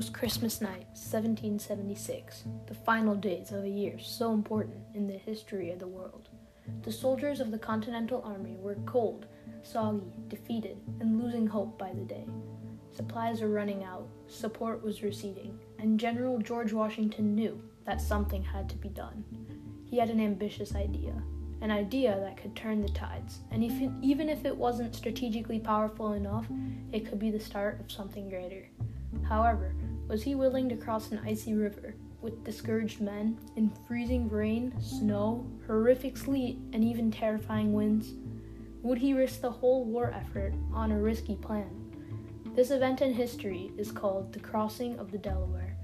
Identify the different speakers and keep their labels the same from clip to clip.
Speaker 1: was Christmas night, 1776, the final days of a year so important in the history of the world. The soldiers of the Continental Army were cold, soggy, defeated, and losing hope by the day. Supplies were running out, support was receding, and General George Washington knew that something had to be done. He had an ambitious idea, an idea that could turn the tides, and if it, even if it wasn't strategically powerful enough, it could be the start of something greater. However, was he willing to cross an icy river with discouraged men in freezing rain, snow, horrific sleet, and even terrifying winds? Would he risk the whole war effort on a risky plan? This event in history is called the Crossing of the Delaware.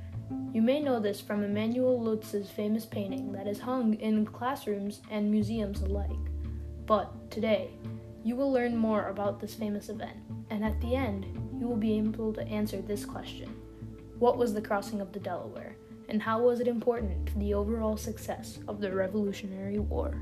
Speaker 1: You may know this from Emanuel Leutze's famous painting that is hung in classrooms and museums alike. But today, you will learn more about this famous event, and at the end, you will be able to answer this question What was the crossing of the Delaware, and how was it important to the overall success of the Revolutionary War?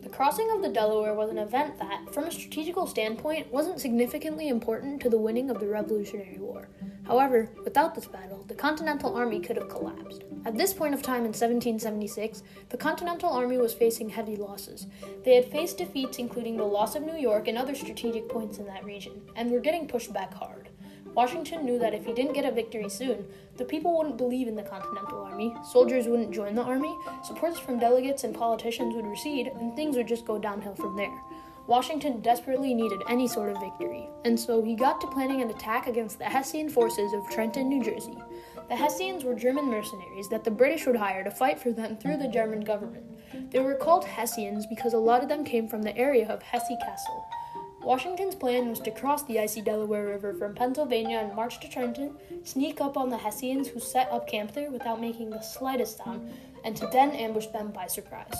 Speaker 1: The crossing of the Delaware was an event that, from a strategical standpoint, wasn't significantly important to the winning of the Revolutionary War. However, without this battle, Continental Army could have collapsed. At this point of time in 1776, the Continental Army was facing heavy losses. They had faced defeats including the loss of New York and other strategic points in that region, and were getting pushed back hard. Washington knew that if he didn't get a victory soon, the people wouldn't believe in the Continental Army, soldiers wouldn't join the army, supports from delegates and politicians would recede, and things would just go downhill from there. Washington desperately needed any sort of victory, and so he got to planning an attack against the Hessian forces of Trenton, New Jersey. The Hessians were German mercenaries that the British would hire to fight for them through the German government. They were called Hessians because a lot of them came from the area of Hesse-Kassel. Washington's plan was to cross the icy Delaware River from Pennsylvania and march to Trenton, sneak up on the Hessians who set up camp there without making the slightest sound, and to then ambush them by surprise.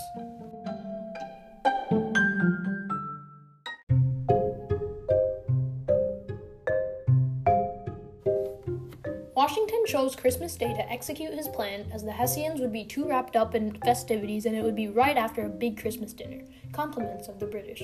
Speaker 1: Washington chose Christmas Day to execute his plan as the Hessians would be too wrapped up in festivities and it would be right after a big Christmas dinner. Compliments of the British.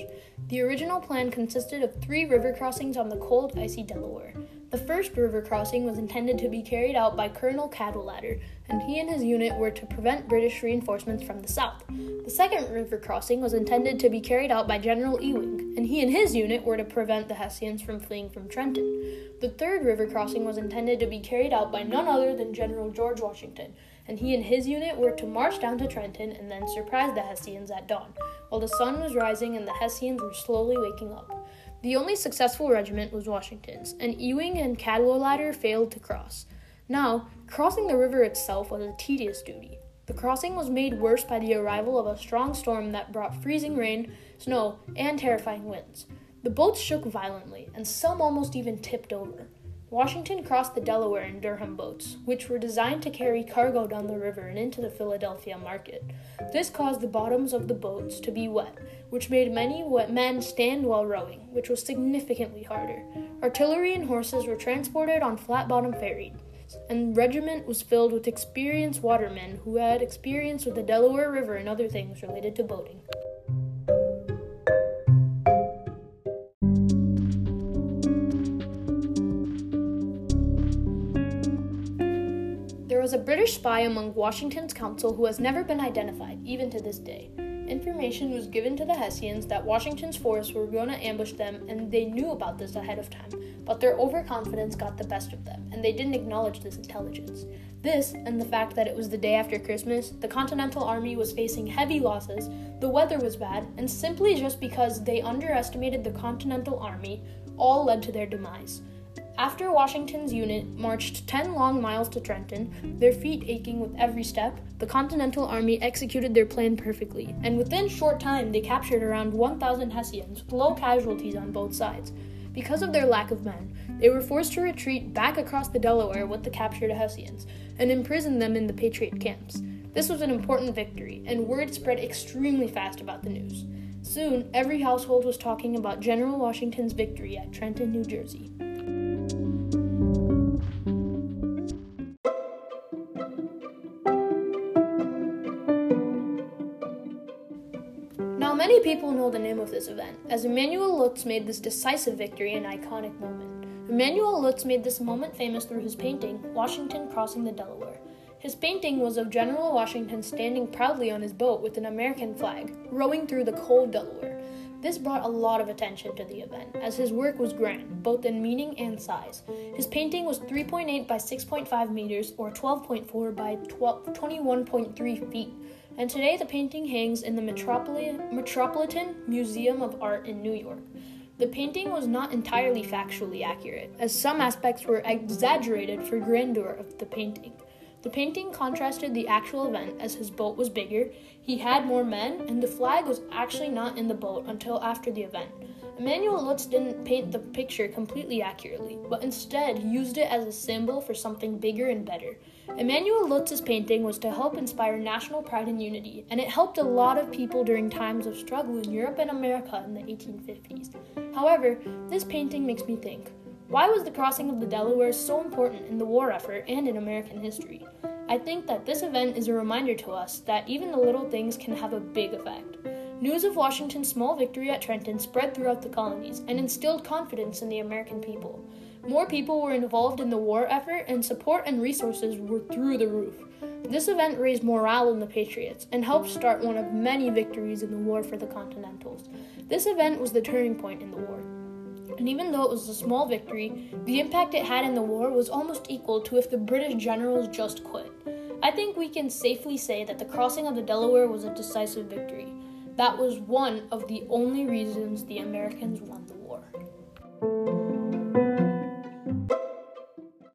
Speaker 1: The original plan consisted of three river crossings on the cold, icy Delaware. The first river crossing was intended to be carried out by Colonel Cadwalader, and he and his unit were to prevent British reinforcements from the south. The second river crossing was intended to be carried out by General Ewing, and he and his unit were to prevent the Hessians from fleeing from Trenton. The third river crossing was intended to be carried out by none other than General George Washington, and he and his unit were to march down to Trenton and then surprise the Hessians at dawn, while the sun was rising and the Hessians were slowly waking up. The only successful regiment was Washington's, and Ewing and Cadwalader failed to cross. Now, crossing the river itself was a tedious duty. The crossing was made worse by the arrival of a strong storm that brought freezing rain, snow, and terrifying winds. The boats shook violently, and some almost even tipped over. Washington crossed the Delaware in Durham boats, which were designed to carry cargo down the river and into the Philadelphia market. This caused the bottoms of the boats to be wet, which made many men stand while rowing, which was significantly harder. Artillery and horses were transported on flat bottom ferries, and the regiment was filled with experienced watermen who had experience with the Delaware River and other things related to boating. There was a British spy among Washington's council who has never been identified, even to this day. Information was given to the Hessians that Washington's force were going to ambush them, and they knew about this ahead of time, but their overconfidence got the best of them, and they didn't acknowledge this intelligence. This, and the fact that it was the day after Christmas, the Continental Army was facing heavy losses, the weather was bad, and simply just because they underestimated the Continental Army, all led to their demise. After Washington's unit marched 10 long miles to Trenton, their feet aching with every step, the Continental Army executed their plan perfectly, and within short time they captured around 1,000 Hessians with low casualties on both sides. Because of their lack of men, they were forced to retreat back across the Delaware with the captured Hessians and imprison them in the Patriot camps. This was an important victory, and word spread extremely fast about the news. Soon, every household was talking about General Washington's victory at Trenton, New Jersey. Many people know the name of this event, as Emanuel Leutze made this decisive victory an iconic moment. Emanuel Leutze made this moment famous through his painting, Washington Crossing the Delaware. His painting was of General Washington standing proudly on his boat with an American flag, rowing through the cold Delaware. This brought a lot of attention to the event, as his work was grand, both in meaning and size. His painting was 3.8 by 6.5 meters, or 12.4 by 12, 21.3 feet, and today the painting hangs in the Metropolitan Museum of Art in New York. The painting was not entirely factually accurate, as some aspects were exaggerated for grandeur of the painting. The painting contrasted the actual event as his boat was bigger, he had more men, and the flag was actually not in the boat until after the event. Emanuel Leutze didn't paint the picture completely accurately, but instead used it as a symbol for something bigger and better. Emanuel Leutze's painting was to help inspire national pride and unity, and it helped a lot of people during times of struggle in Europe and America in the 1850s. However, this painting makes me think why was the crossing of the Delaware so important in the war effort and in American history? I think that this event is a reminder to us that even the little things can have a big effect. News of Washington's small victory at Trenton spread throughout the colonies and instilled confidence in the American people. More people were involved in the war effort, and support and resources were through the roof. This event raised morale in the Patriots and helped start one of many victories in the war for the Continentals. This event was the turning point in the war and even though it was a small victory, the impact it had in the war was almost equal to if the British generals just quit. I think we can safely say that the crossing of the Delaware was a decisive victory. That was one of the only reasons the Americans won the war.